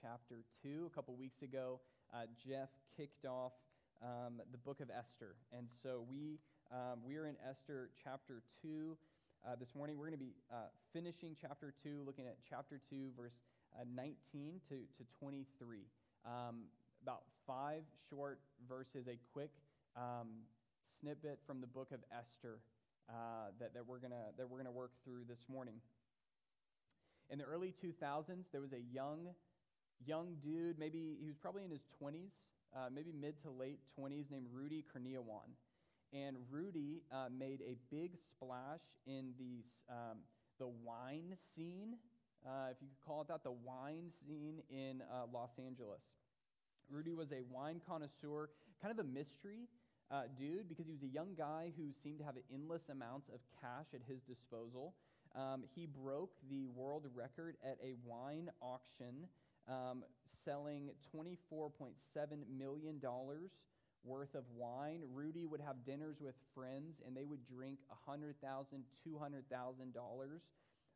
chapter 2. A couple weeks ago, uh, Jeff kicked off um, the book of Esther. And so we, um, we are in Esther chapter 2. Uh, this morning, we're going to be uh, finishing chapter 2, looking at chapter 2, verse uh, 19 to, to 23. Um, about five short verses, a quick um, snippet from the book of Esther uh, that, that we're to that we're to work through this morning. In the early 2000s, there was a young, young dude, maybe he was probably in his 20s, uh, maybe mid to late 20s, named Rudy Kurniawan. And Rudy uh, made a big splash in the, um, the wine scene, uh, if you could call it that, the wine scene in uh, Los Angeles. Rudy was a wine connoisseur, kind of a mystery uh, dude because he was a young guy who seemed to have endless amounts of cash at his disposal. Um, he broke the world record at a wine auction, um, selling $24.7 million worth of wine. Rudy would have dinners with friends, and they would drink $100,000, $200,000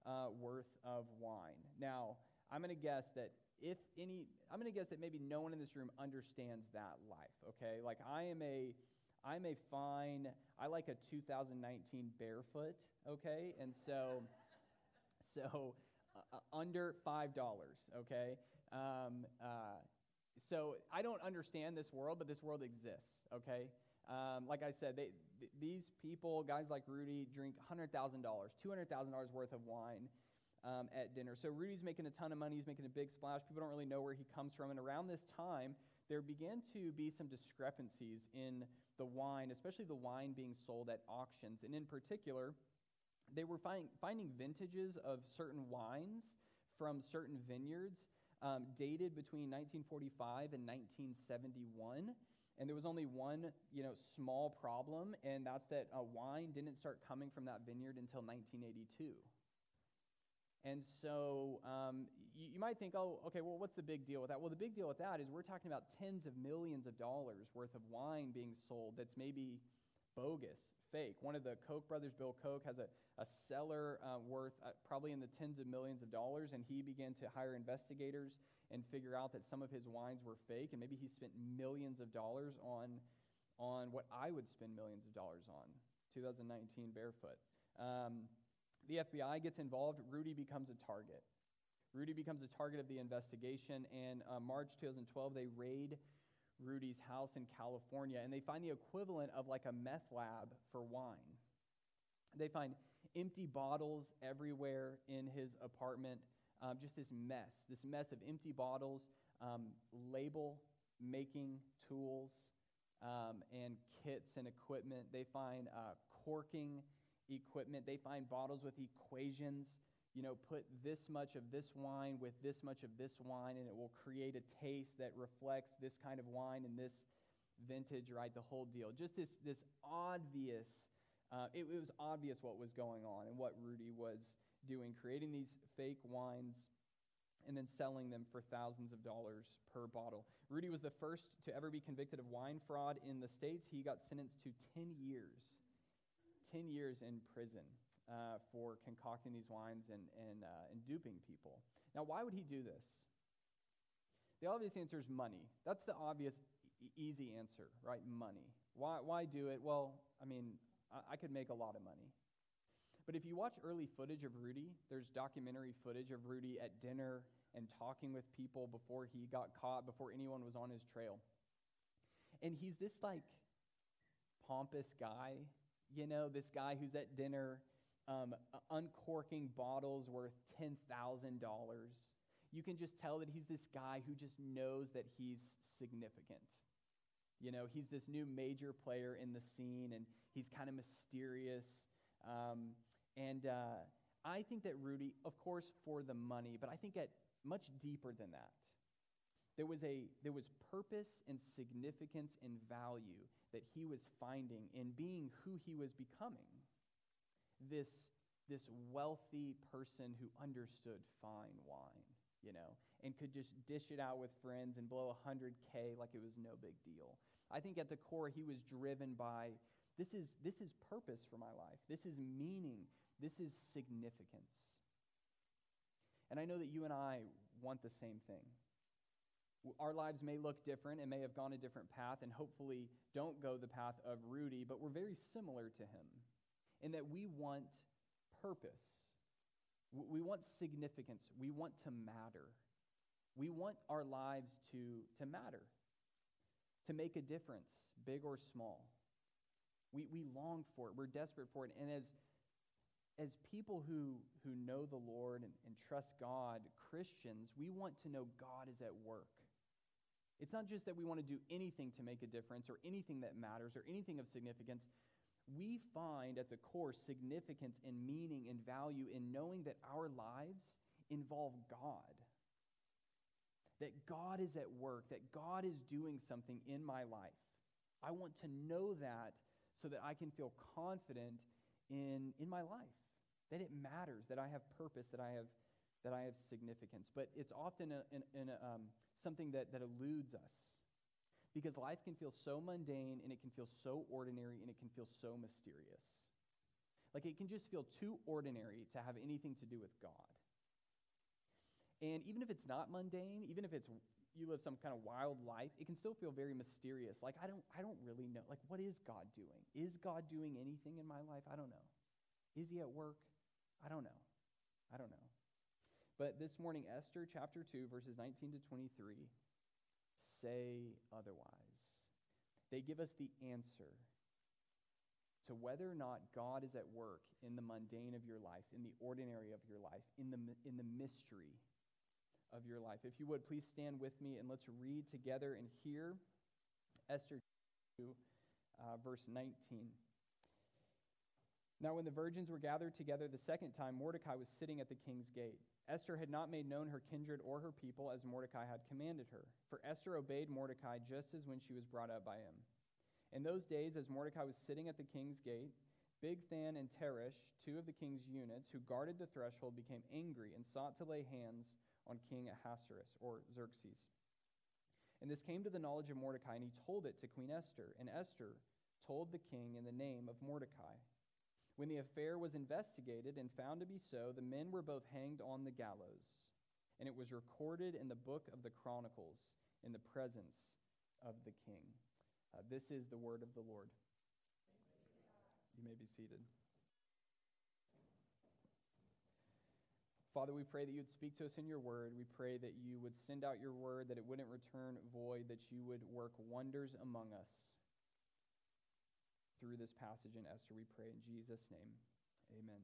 uh, worth of wine. Now, I'm going to guess that if any, I'm going to guess that maybe no one in this room understands that life, okay? Like, I am a I'm a fine, I like a 2019 barefoot, okay? And so, so uh, uh under $5, okay? Um, uh, so I don't understand this world, but this world exists, okay? Um, like I said, they, th- these people, guys like Rudy, drink $100,000, $200,000 worth of wine um, at dinner. So Rudy's making a ton of money. He's making a big splash. People don't really know where he comes from. And around this time, there began to be some discrepancies in the wine, especially the wine being sold at auctions. And in particular, they were find, finding vintages of certain wines from certain vineyards um, dated between 1945 and 1971. And there was only one, you know, small problem, and that's that uh, wine didn't start coming from that vineyard until 1982. And so um, you, you, might think, oh, okay, well, what's the big deal with that? Well, the big deal with that is we're talking about tens of millions of dollars worth of wine being sold that's maybe bogus, fake. One of the Koch brothers, Bill Koch, has a, a cellar uh, worth uh, probably in the tens of millions of dollars, and he began to hire investigators and figure out that some of his wines were fake, and maybe he spent millions of dollars on, on what I would spend millions of dollars on, 2019 barefoot. Um, the FBI gets involved. Rudy becomes a target. Rudy becomes a target of the investigation, and uh, March 2012, they raid Rudy's house in California, and they find the equivalent of like a meth lab for wine. They find empty bottles everywhere in his apartment, um, just this mess, this mess of empty bottles, um, label making tools, um, and kits and equipment. They find uh, corking equipment. They find bottles with equations. You know, put this much of this wine with this much of this wine, and it will create a taste that reflects this kind of wine and this vintage, right? The whole deal. Just this, this obvious, uh, it, it was obvious what was going on and what Rudy was doing, creating these fake wines and then selling them for thousands of dollars per bottle. Rudy was the first to ever be convicted of wine fraud in the States. He got sentenced to 10 years 10 years in prison uh, for concocting these wines and, and, uh, and duping people. Now, why would he do this? The obvious answer is money. That's the obvious, e- easy answer, right? Money. Why, why do it? Well, I mean, I, could make a lot of money. But if you watch early footage of Rudy, there's documentary footage of Rudy at dinner and talking with people before he got caught, before anyone was on his trail. And he's this like pompous guy you know, this guy who's at dinner um, uncorking bottles worth $10,000. You can just tell that he's this guy who just knows that he's significant. You know, he's this new major player in the scene, and he's kind of mysterious. Um, and uh, I think that Rudy, of course, for the money, but I think at much deeper than that. There was, a, there was purpose and significance and value that he was finding in being who he was becoming. This, this wealthy person who understood fine wine, you know, and could just dish it out with friends and blow 100K like it was no big deal. I think at the core, he was driven by this is, this is purpose for my life, this is meaning, this is significance. And I know that you and I want the same thing. Our lives may look different and may have gone a different path, and hopefully don't go the path of Rudy, but we're very similar to him in that we want purpose. We want significance. We want to matter. We want our lives to, to matter, to make a difference, big or small. We, we long for it. We're desperate for it. And as, as people who, who know the Lord and, and trust God, Christians, we want to know God is at work. It's not just that we want to do anything to make a difference or anything that matters or anything of significance. We find at the core significance and meaning and value in knowing that our lives involve God. That God is at work, that God is doing something in my life. I want to know that so that I can feel confident in, in my life, that it matters, that I have purpose, that I have, that I have significance. But it's often a, in, in a, um, something that, that eludes us because life can feel so mundane and it can feel so ordinary and it can feel so mysterious. Like it can just feel too ordinary to have anything to do with God. And even if it's not mundane, even if it's you live some kind of wild life, it can still feel very mysterious. Like I don't I don't really know. Like what is God doing? Is God doing anything in my life? I don't know. Is he at work? I don't know. I don't know. But this morning Esther chapter 2 verses 19 to 23 say otherwise. They give us the answer to whether or not God is at work in the mundane of your life, in the ordinary of your life, in the, in the mystery of your life. If you would, please stand with me and let's read together and hear Esther 2, uh, verse 19. Now, when the virgins were gathered together the second time, Mordecai was sitting at the king's gate. Esther had not made known her kindred or her people as Mordecai had commanded her, for Esther obeyed Mordecai just as when she was brought up by him. In those days, as Mordecai was sitting at the king's gate, Bigthan and Teresh, two of the king's eunuchs who guarded the threshold, became angry and sought to lay hands on King Ahasuerus, or Xerxes. And this came to the knowledge of Mordecai, and he told it to Queen Esther. And Esther told the king in the name of Mordecai. When the affair was investigated and found to be so, the men were both hanged on the gallows. And it was recorded in the book of the Chronicles in the presence of the king. Uh, this is the word of the Lord. You may be seated. Father, we pray that you would speak to us in your word. We pray that you would send out your word, that it wouldn't return void, that you would work wonders among us. Through this passage in Esther, we pray in Jesus' name. Amen.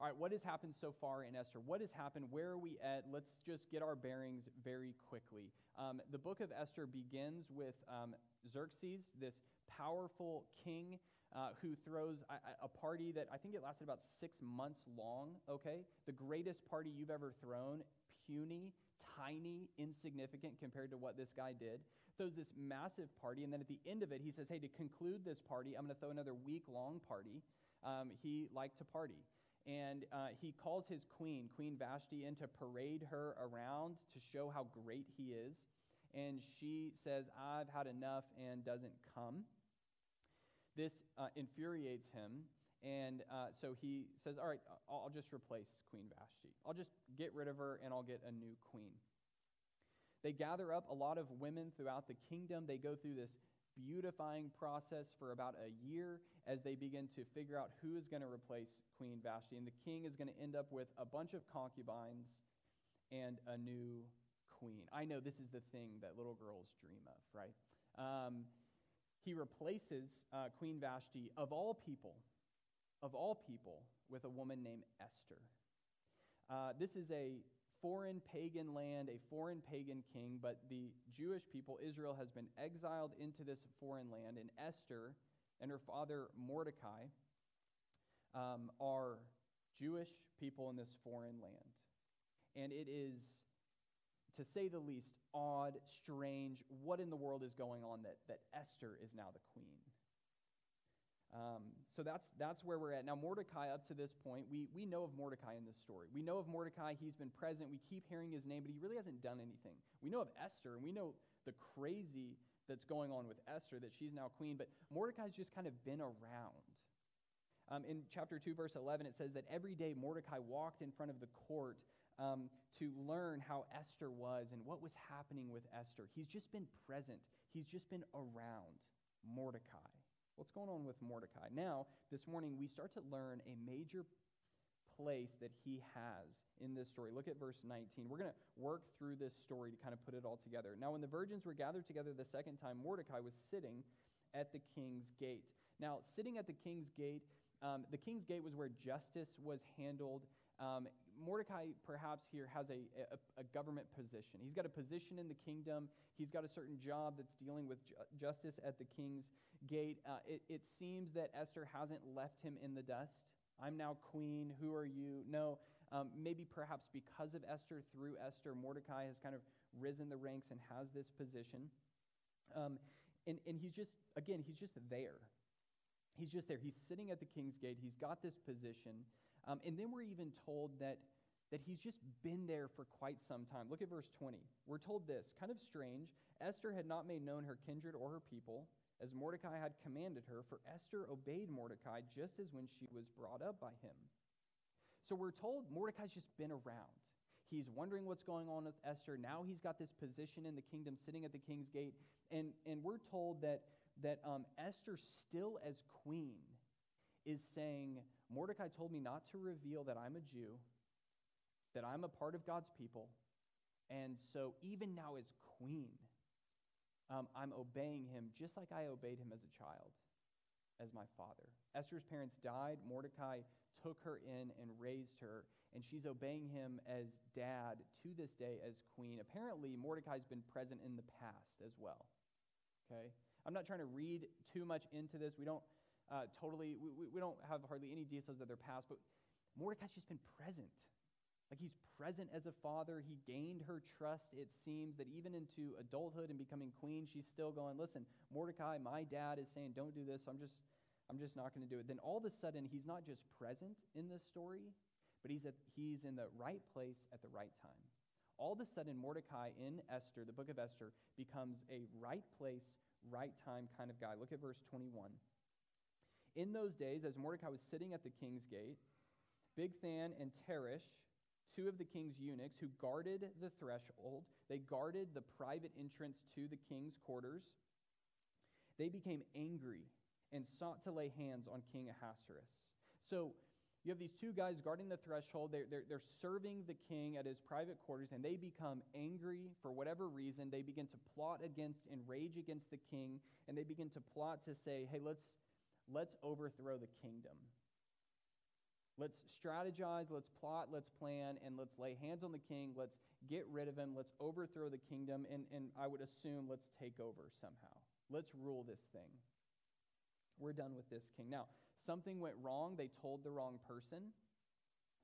All right, what has happened so far in Esther? What has happened? Where are we at? Let's just get our bearings very quickly. Um, the book of Esther begins with um, Xerxes, this powerful king uh, who throws a, a, party that I think it lasted about six months long, okay? The greatest party you've ever thrown, puny, tiny, insignificant compared to what this guy did. Throws this massive party, and then at the end of it, he says, Hey, to conclude this party, I'm going to throw another week long party. Um, he liked to party. And uh, he calls his queen, Queen Vashti, in to parade her around to show how great he is. And she says, I've had enough, and doesn't come. This uh, infuriates him, and uh, so he says, All right, I'll, I'll just replace Queen Vashti. I'll just get rid of her, and I'll get a new queen. They gather up a lot of women throughout the kingdom. They go through this beautifying process for about a year as they begin to figure out who is going to replace Queen Vashti. And the king is going to end up with a bunch of concubines and a new queen. I know this is the thing that little girls dream of, right? Um, he replaces uh, Queen Vashti, of all people, of all people, with a woman named Esther. Uh, this is a foreign pagan land, a foreign pagan king, but the Jewish people, Israel, has been exiled into this foreign land, and Esther and her father Mordecai um, are Jewish people in this foreign land. And it is, to say the least, odd, strange, what in the world is going on that, that Esther is now the queen? Um, so that's, that's where we're at. Now, Mordecai, up to this point, we, we know of Mordecai in this story. We know of Mordecai. He's been present. We keep hearing his name, but he really hasn't done anything. We know of Esther, and we know the crazy that's going on with Esther, that she's now queen, but Mordecai's just kind of been around. Um, in chapter 2, verse 11, it says that every day Mordecai walked in front of the court um, to learn how Esther was and what was happening with Esther. He's just been present, he's just been around Mordecai. What's going on with Mordecai? Now, this morning, we start to learn a major place that he has in this story. Look at verse 19. We're going to work through this story to kind of put it all together. Now, when the virgins were gathered together the second time, Mordecai was sitting at the king's gate. Now, sitting at the king's gate, um, the king's gate was where justice was handled. Um, Mordecai, perhaps here, has a, a, a, government position. He's got a position in the kingdom. He's got a certain job that's dealing with ju- justice at the king's gate. Uh, it, it seems that Esther hasn't left him in the dust. I'm now queen. Who are you? No. Um, maybe perhaps because of Esther, through Esther, Mordecai has kind of risen the ranks and has this position. Um, and, and he's just, again, he's just there. He's just there. He's sitting at the king's gate. He's got this position. Um, and then we're even told that, that he's just been there for quite some time. Look at verse 20. We're told this kind of strange. Esther had not made known her kindred or her people as Mordecai had commanded her, for Esther obeyed Mordecai just as when she was brought up by him. So we're told Mordecai's just been around. He's wondering what's going on with Esther. Now he's got this position in the kingdom, sitting at the king's gate. And, and we're told that, that um, Esther, still as queen, is saying, Mordecai told me not to reveal that I'm a Jew, that I'm a part of God's people. And so even now, as queen, um, I'm obeying him just like I obeyed him as a child, as my father. Esther's parents died. Mordecai took her in and raised her, and she's obeying him as dad to this day as queen. Apparently, Mordecai's been present in the past as well. Okay? I'm not trying to read too much into this. We don't uh, totally, we, we don't have hardly any details of their past, but Mordecai's just been present like he's present as a father. He gained her trust. It seems that even into adulthood and becoming queen, she's still going, listen, Mordecai, my dad is saying, don't do this. So I'm just, I'm just not going to do it. Then all of a sudden, he's not just present in this story, but he's, at, he's in the right place at the right time. All of a sudden, Mordecai in Esther, the book of Esther, becomes a right place, right time kind of guy. Look at verse 21. In those days, as Mordecai was sitting at the king's gate, Bigthan and Teresh, two of the king's eunuchs who guarded the threshold. They guarded the private entrance to the king's quarters. They became angry and sought to lay hands on King Ahasuerus. So you have these two guys guarding the threshold. They're, they're, they're serving the king at his private quarters, and they become angry for whatever reason. They begin to plot against and rage against the king, and they begin to plot to say, hey, let's, let's overthrow the kingdom. Let's strategize, let's plot, let's plan, and let's lay hands on the king. Let's get rid of him. Let's overthrow the kingdom. And, and I would assume let's take over somehow. Let's rule this thing. We're done with this king. Now, something went wrong. They told the wrong person.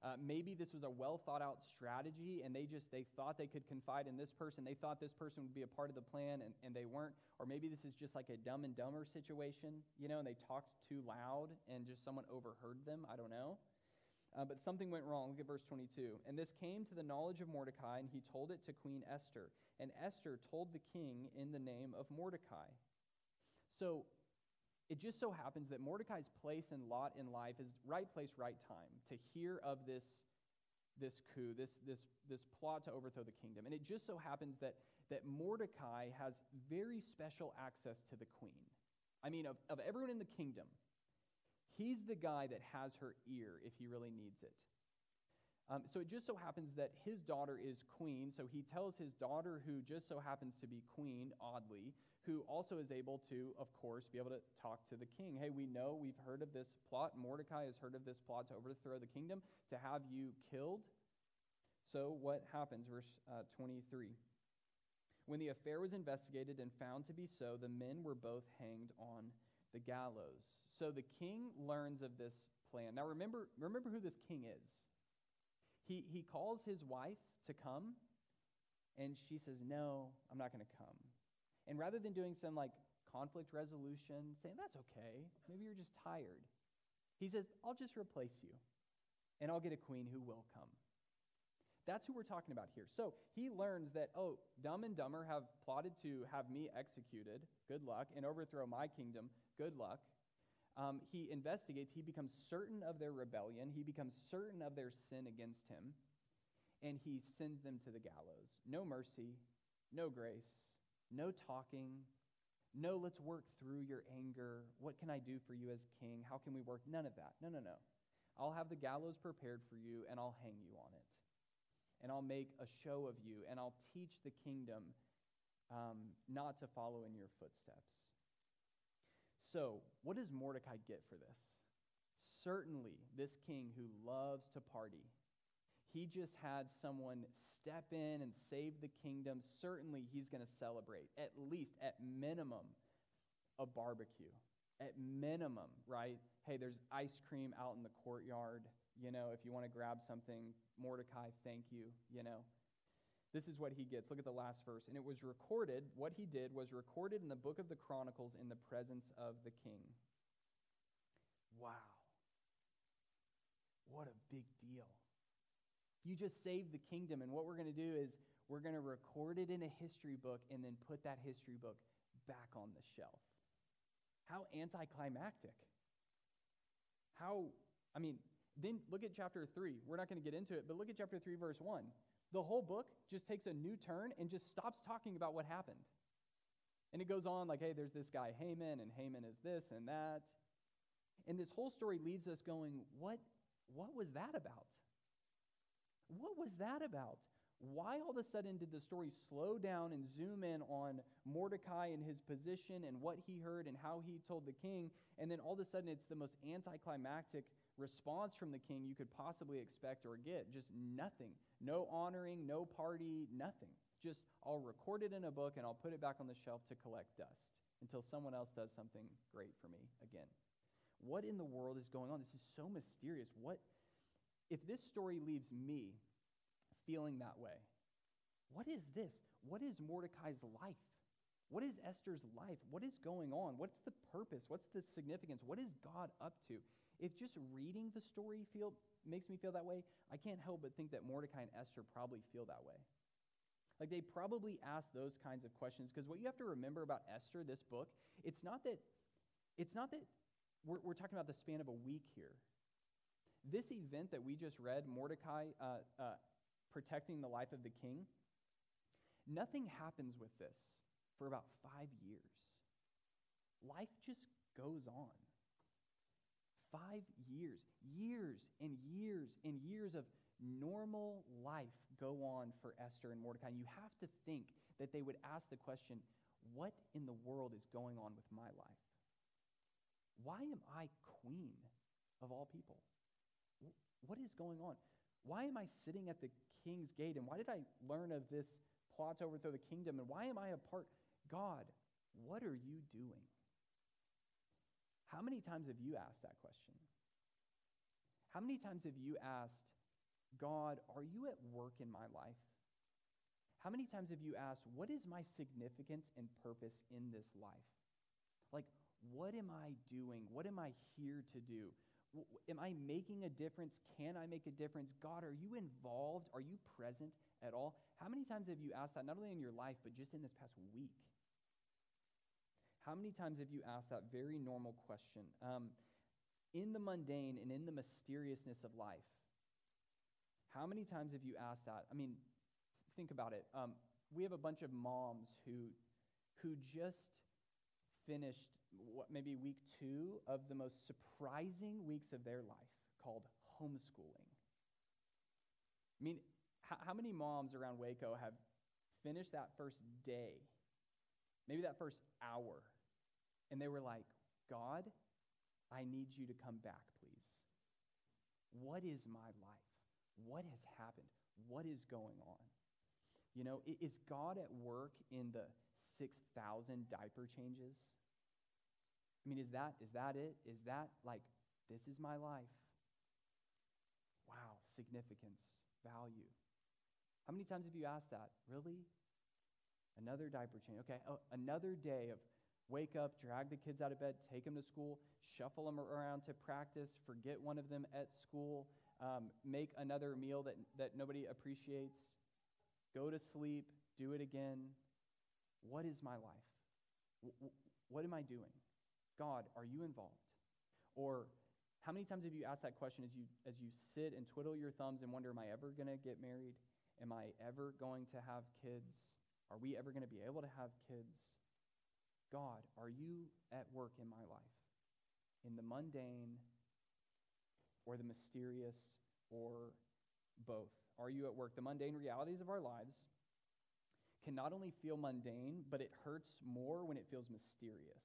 Uh, maybe this was a well thought out strategy and they just they thought they could confide in this person they thought this person would be a part of the plan and, and they weren't or maybe this is just like a dumb and dumber situation you know and they talked too loud and just someone overheard them i don't know uh, but something went wrong. Look at verse 22. And this came to the knowledge of Mordecai, and he told it to Queen Esther. And Esther told the king in the name of Mordecai. So it just so happens that Mordecai's place and lot in life is right place, right time to hear of this, this coup, this, this, this plot to overthrow the kingdom. And it just so happens that, that Mordecai has very special access to the queen. I mean, of, of everyone in the kingdom, He's the guy that has her ear if he really needs it. Um, so it just so happens that his daughter is queen, so he tells his daughter, who just so happens to be queen, oddly, who also is able to, of course, be able to talk to the king. Hey, we know we've heard of this plot. Mordecai has heard of this plot to overthrow the kingdom, to have you killed. So what happens? Verse uh, 23. When the affair was investigated and found to be so, the men were both hanged on the gallows. So the king learns of this plan. Now remember, remember who this king is. He, he calls his wife to come, and she says, No, I'm not going to come. And rather than doing some like conflict resolution, saying, That's okay, maybe you're just tired, he says, I'll just replace you, and I'll get a queen who will come. That's who we're talking about here. So he learns that, oh, Dumb and Dumber have plotted to have me executed, good luck, and overthrow my kingdom, good luck. Um, he investigates, he becomes certain of their rebellion, he becomes certain of their sin against him. and he sends them to the gallows. No mercy, no grace, no talking, no let's work through your anger. What can I do for you as king? How can we work? None of that. No, no, no. I'll have the gallows prepared for you, and I'll hang you on it. And I'll make a show of you, and I'll teach the kingdom um, not to follow in your footsteps. So, what does Mordecai get for this? Certainly, this king who loves to party, he just had someone step in and save the kingdom. Certainly, he's going to celebrate, at least, at minimum, a barbecue. At minimum, right? Hey, there's ice cream out in the courtyard. You know, if you want to grab something, Mordecai, thank you. You know, this is what he gets. Look at the last verse. And it was recorded, what he did was recorded in the book of the Chronicles in the presence of the king. Wow. What a big deal. You just saved the kingdom, and what we're going to do is we're going to record it in a history book and then put that history book back on the shelf. How anticlimactic. How, I mean, then look at chapter 3. We're not going to get into it, but look at chapter 3, verse 1. The whole book just takes a new turn and just stops talking about what happened. And it goes on like, hey, there's this guy Haman, and Haman is this and that. And this whole story leaves us going, what, what was that about? What was that about? Why all of a sudden did the story slow down and zoom in on Mordecai and his position and what he heard and how he told the king? And then all of a sudden it's the most anticlimactic response from the king you could possibly expect or get. Just nothing. No honoring, no party, nothing. Just I'll record it in a book and I'll put it back on the shelf to collect dust until someone else does something great for me again. What in the world is going on? This is so mysterious. What if this story leaves me feeling that way, what is this? What is Mordecai's life? What is Esther's life? What is going on? What's the purpose? What's the significance? What is God up to? If just reading the story feel, makes me feel that way, I can't help but think that Mordecai and Esther probably feel that way. Like they probably ask those kinds of questions because what you have to remember about Esther, this book, it's not that it's not that we're, we're talking about the span of a week here. This event that we just read, Mordecai uh, uh, protecting the life of the king, nothing happens with this for about five years. Life just goes on. Five years, years and years and years of normal life go on for Esther and Mordecai. You have to think that they would ask the question what in the world is going on with my life? Why am I queen of all people? What is going on? Why am I sitting at the king's gate? And why did I learn of this plot to overthrow the kingdom? And why am I a part? God, what are you doing? How many times have you asked that question? How many times have you asked, God, are you at work in my life? How many times have you asked, what is my significance and purpose in this life? Like, what am I doing? What am I here to do? Am I making a difference? Can I make a difference? God, are you involved? Are you present at all? How many times have you asked that, not only in your life, but just in this past week? How many times have you asked that very normal question? Um, in the mundane and in the mysteriousness of life, how many times have you asked that? I mean, think about it. Um, we have a bunch of moms who, who just finished what, maybe week two of the most surprising weeks of their life called homeschooling. I mean, how, how many moms around Waco have finished that first day, maybe that first hour, and they were like, God, I need you to come back, please. What is my life? What has happened? What is going on? You know, is God at work in the 6,000 diaper changes? I mean, is that, is that it? Is that like, this is my life? Wow, significance, value. How many times have you asked that? Really? Another diaper change. Okay, oh, another day of wake up, drag the kids out of bed, take them to school, shuffle them around to practice, forget one of them at school, um, make another meal that, that nobody appreciates, go to sleep, do it again. What is my life? W- what am I doing? God, are you involved? Or How many times have you asked that question as you, as you sit and twiddle your thumbs and wonder, am I ever going to get married? Am I ever going to have kids? Are we ever going to be able to have kids? God, are you at work in my life? In the mundane or the mysterious or both? Are you at work? The mundane realities of our lives can not only feel mundane, but it hurts more when it feels mysterious.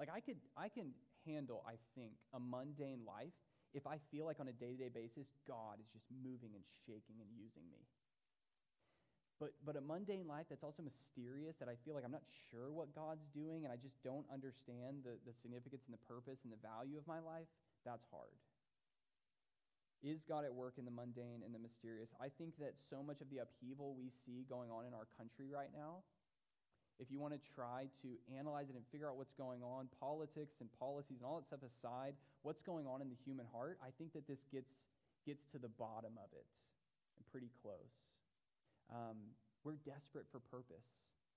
Like I could I can handle, I think, a mundane life if I feel like on a day-to-day basis God is just moving and shaking and using me. But but a mundane life that's also mysterious that I feel like I'm not sure what God's doing and I just don't understand the, the significance and the purpose and the value of my life, that's hard. Is God at work in the mundane and the mysterious? I think that so much of the upheaval we see going on in our country right now, if you want to try to analyze it and figure out what's going on, politics and policies and all that stuff aside, what's going on in the human heart, I think that this gets, gets to the bottom of it and pretty close. Um, we're desperate for purpose.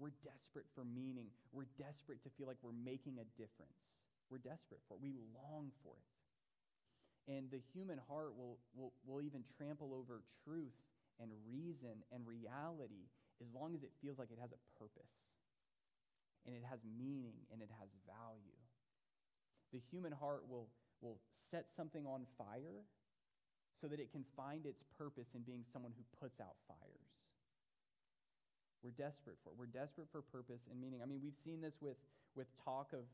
We're desperate for meaning. We're desperate to feel like we're making a difference. We're desperate for it. We long for it. And the human heart will, will, will even trample over truth and reason and reality as long as it feels like it has a purpose and it has meaning and it has value. The human heart will, will set something on fire so that it can find its purpose in being someone who puts out fires. We're desperate for it. We're desperate for purpose and meaning. I mean, we've seen this with, with talk of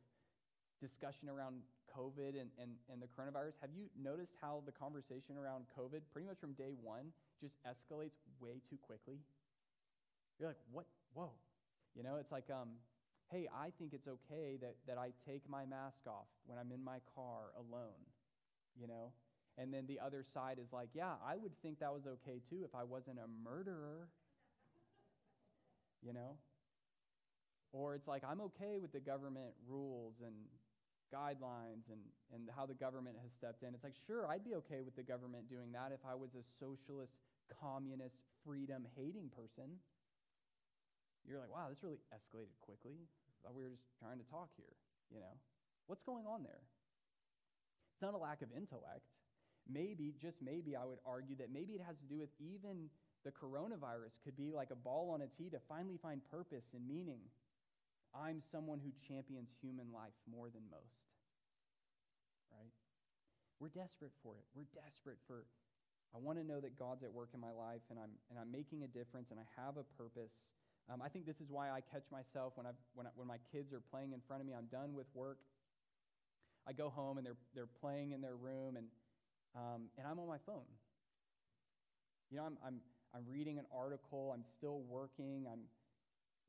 discussion around COVID and, and, and the coronavirus, have you noticed how the conversation around COVID, pretty much from day one, just escalates way too quickly? You're like, what? Whoa. You know, it's like, um, hey, I think it's okay that, that I take my mask off when I'm in my car alone, you know? And then the other side is like, yeah, I would think that was okay too if I wasn't a murderer, you know? Or it's like, I'm okay with the government rules and guidelines and, and how the government has stepped in. It's like, sure, I'd be okay with the government doing that if I was a socialist, communist, freedom hating person. You're like, wow, this really escalated quickly. I Thought we were just trying to talk here, you know? What's going on there? It's not a lack of intellect. Maybe, just maybe, I would argue that maybe it has to do with even the coronavirus could be like a ball on its tee to finally find purpose and meaning I'm someone who champions human life more than most. Right? We're desperate for it. We're desperate for, I want to know that God's at work in my life and I'm, and I'm making a difference and I have a purpose. Um, I think this is why I catch myself when, I've, when, I, when my kids are playing in front of me. I'm done with work. I go home and they're, they're playing in their room and, um, and I'm on my phone. You know, I'm, I'm, I'm reading an article. I'm still working. I'm,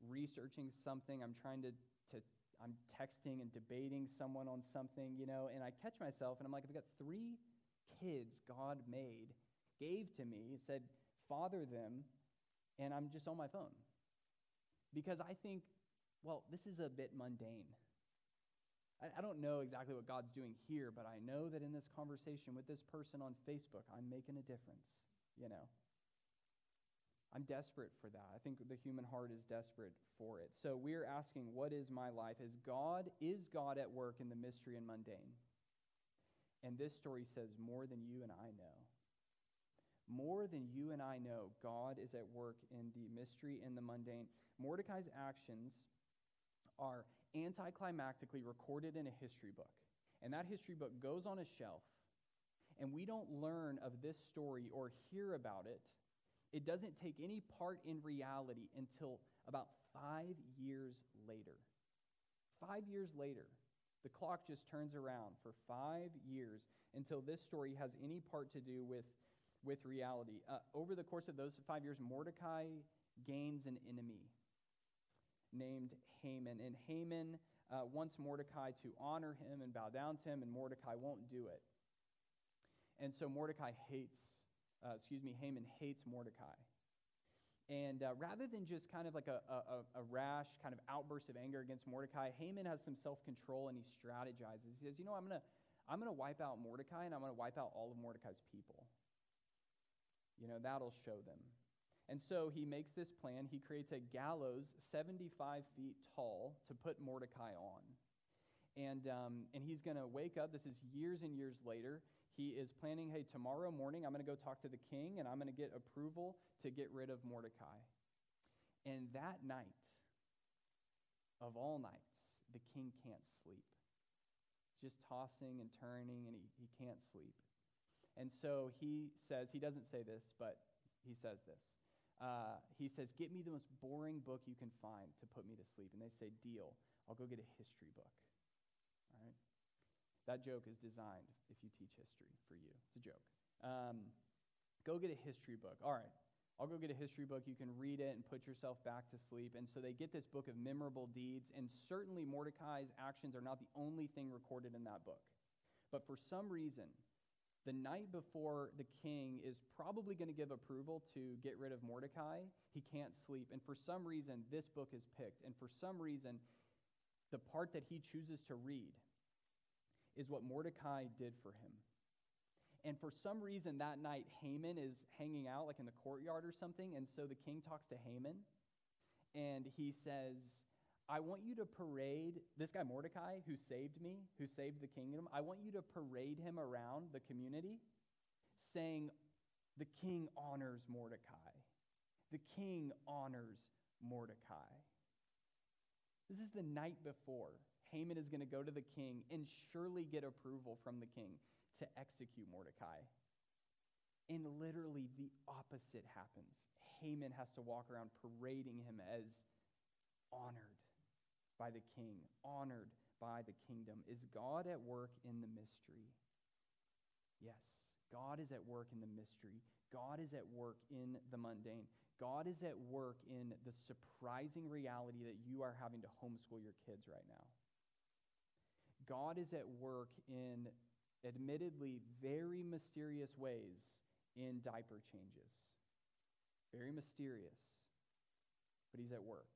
researching something, I'm trying to, to I'm texting and debating someone on something, you know, and I catch myself and I'm like, I've got three kids God made, gave to me, said, father them, and I'm just on my phone. Because I think, well, this is a bit mundane. I, I don't know exactly what God's doing here, but I know that in this conversation with this person on Facebook, I'm making a difference, you know. I'm desperate for that. I think the human heart is desperate for it. So we're asking, what is my life? Is God is God at work in the mystery and mundane? And this story says more than you and I know. More than you and I know, God is at work in the mystery and the mundane. Mordecai's actions are anticlimactically recorded in a history book. And that history book goes on a shelf. And we don't learn of this story or hear about it it doesn't take any part in reality until about five years later. Five years later, the clock just turns around for five years until this story has any part to do with, with reality. Uh, over the course of those five years, Mordecai gains an enemy named Haman. And Haman uh, wants Mordecai to honor him and bow down to him, and Mordecai won't do it. And so Mordecai hates uh, excuse me, Haman hates Mordecai. And uh, rather than just kind of like a, a, a, rash kind of outburst of anger against Mordecai, Haman has some self control and he strategizes. He says, You know, I'm going to I'm to wipe out Mordecai and I'm going to wipe out all of Mordecai's people. You know, that'll show them. And so he makes this plan. He creates a gallows 75 feet tall to put Mordecai on. And, um, and he's going to wake up. This is years and years later. He is planning, hey, tomorrow morning I'm going to go talk to the king and I'm going to get approval to get rid of Mordecai. And that night, of all nights, the king can't sleep. Just tossing and turning, and he, he can't sleep. And so he says, he doesn't say this, but he says this. Uh, he says, Get me the most boring book you can find to put me to sleep. And they say, Deal. I'll go get a history book. All right? That joke is designed if you teach history for you. It's a joke. Um, go get a history book. All right. I'll go get a history book. You can read it and put yourself back to sleep. And so they get this book of memorable deeds. And certainly Mordecai's actions are not the only thing recorded in that book. But for some reason, the night before the king is probably going to give approval to get rid of Mordecai, he can't sleep. And for some reason, this book is picked. And for some reason, the part that he chooses to read is what Mordecai did for him. And for some reason, that night, Haman is hanging out, like in the courtyard or something. And so the king talks to Haman, and he says, I want you to parade this guy Mordecai, who saved me, who saved the kingdom. I want you to parade him around the community, saying, The king honors Mordecai. The king honors Mordecai. This is the night before. Haman is going to go to the king and surely get approval from the king to execute Mordecai. And literally the opposite happens. Haman has to walk around parading him as honored by the king, honored by the kingdom. Is God at work in the mystery? Yes, God is at work in the mystery. God is at work in the mundane. God is at work in the surprising reality that you are having to homeschool your kids right now. God is at work in admittedly very mysterious ways in diaper changes. Very mysterious, but He's at work.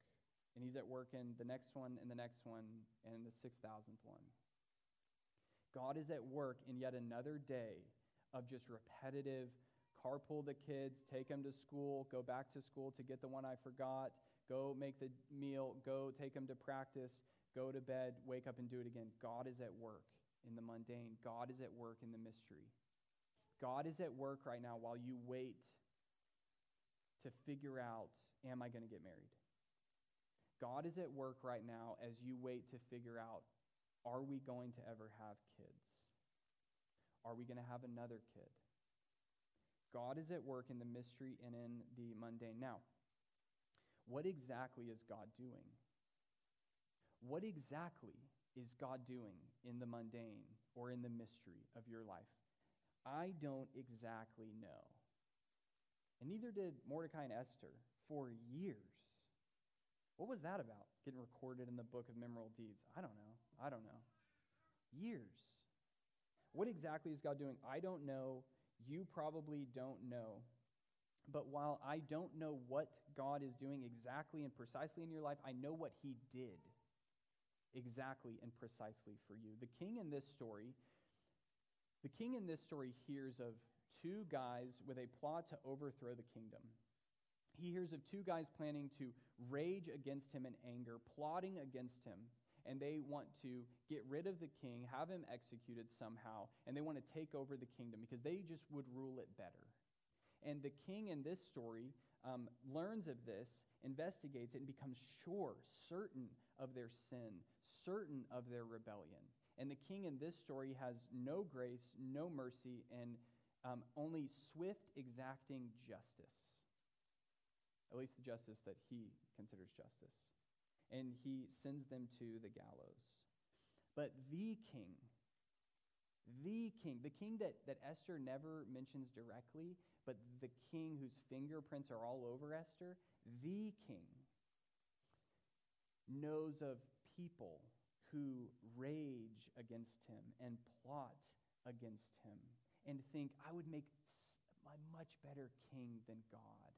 And he's at work in the next one, and the next one, and the 6,000th one. God is at work in yet another day of just repetitive carpool the kids, take them to school, go back to school to get the one I forgot, go make the meal, go take them to practice, go to bed, wake up and do it again. God is at work in the mundane. God is at work in the mystery. God is at work right now while you wait to figure out am I going to get married? God is at work right now as you wait to figure out are we going to ever have kids? Are we going to have another kid? God is at work in the mystery and in the mundane. Now, what exactly is God doing? What exactly is God doing in the mundane or in the mystery of your life? I don't exactly know. And neither did Mordecai and Esther for years. What was that about? Getting recorded in the book of memorable deeds. I don't know. I don't know. Years. What exactly is God doing? I don't know. You probably don't know. But while I don't know what God is doing exactly and precisely in your life, I know what He did exactly and precisely for you. The king in this story, the king in this story hears of two guys with a plot to overthrow the kingdom he hears of two guys planning to rage against him in anger, plotting against him, and they want to get rid of the king, have him executed somehow, and they want to take over the kingdom because they just would rule it better. And the king in this story um, learns of this, investigates it, and becomes sure, certain of their sin, certain of their rebellion. And the king in this story has no grace, no mercy, and um, only swift, exacting justice at least the justice that he considers justice. And he sends them to the gallows. But the king, the king, the king that, that Esther never mentions directly, but the king whose fingerprints are all over Esther, the king knows of people who rage against him and plot against him and think, I would make a much better king than God.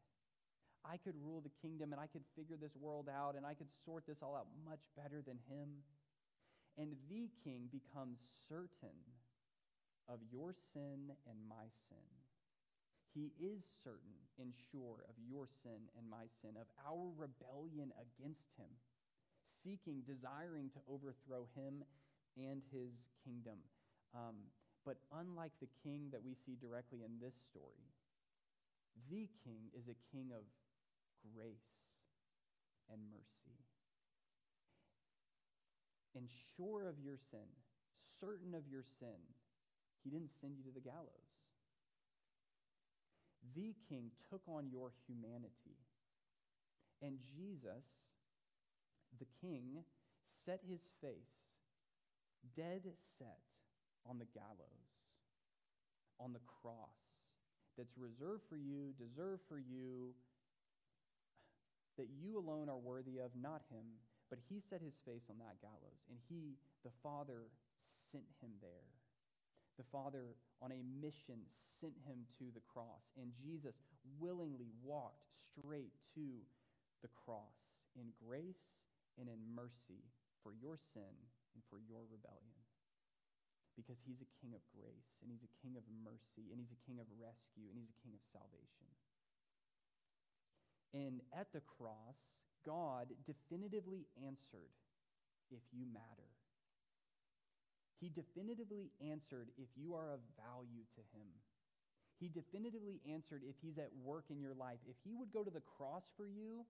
I could rule the kingdom and I could figure this world out and I could sort this all out much better than him. And the king becomes certain of your sin and my sin. He is certain and sure of your sin and my sin, of our rebellion against him, seeking, desiring to overthrow him and his kingdom. Um, but unlike the king that we see directly in this story, the king is a king of grace and mercy. And sure of your sin, certain of your sin, he didn't send you to the gallows. The king took on your humanity. And Jesus, the king, set his face dead set on the gallows, on the cross that's reserved for you, deserved for you, that you alone are worthy of, not him. But he set his face on that gallows, and he, the Father, sent him there. The Father, on a mission, sent him to the cross, and Jesus willingly walked straight to the cross in grace and in mercy for your sin and for your rebellion. Because he's a king of grace, and he's a king of mercy, and he's a king of rescue, and he's a king of salvation. And at the cross, God definitively answered if you matter. He definitively answered if you are of value to him. He definitively answered if he's at work in your life. If he would go to the cross for you,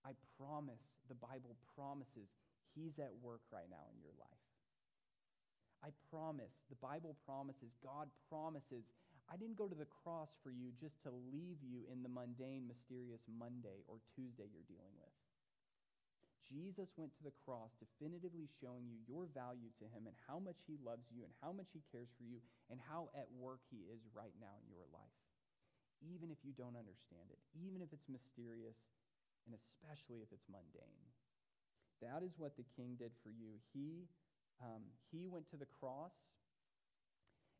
I promise, the Bible promises He's at work right now in your life. I promise, the Bible promises, God promises, I didn't go to the cross for you just to leave you in the mundane, mysterious Monday or Tuesday you're dealing with. Jesus went to the cross definitively showing you your value to him and how much he loves you and how much he cares for you and how at work he is right now in your life. Even if you don't understand it, even if it's mysterious, and especially if it's mundane. That is what the king did for you. He, um, he went to the cross,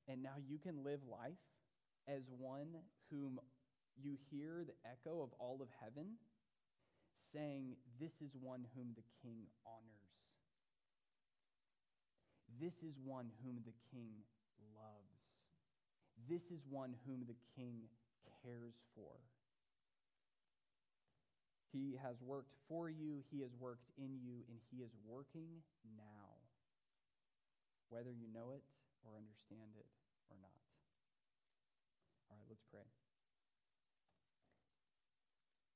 and now you can live life as one whom you hear the echo of all of heaven saying, This is one whom the king honors. This is one whom the king loves. This is one whom the king cares for. He has worked for you, He has worked in you, and He is working now, whether you know it or understand it or not. Let's pray.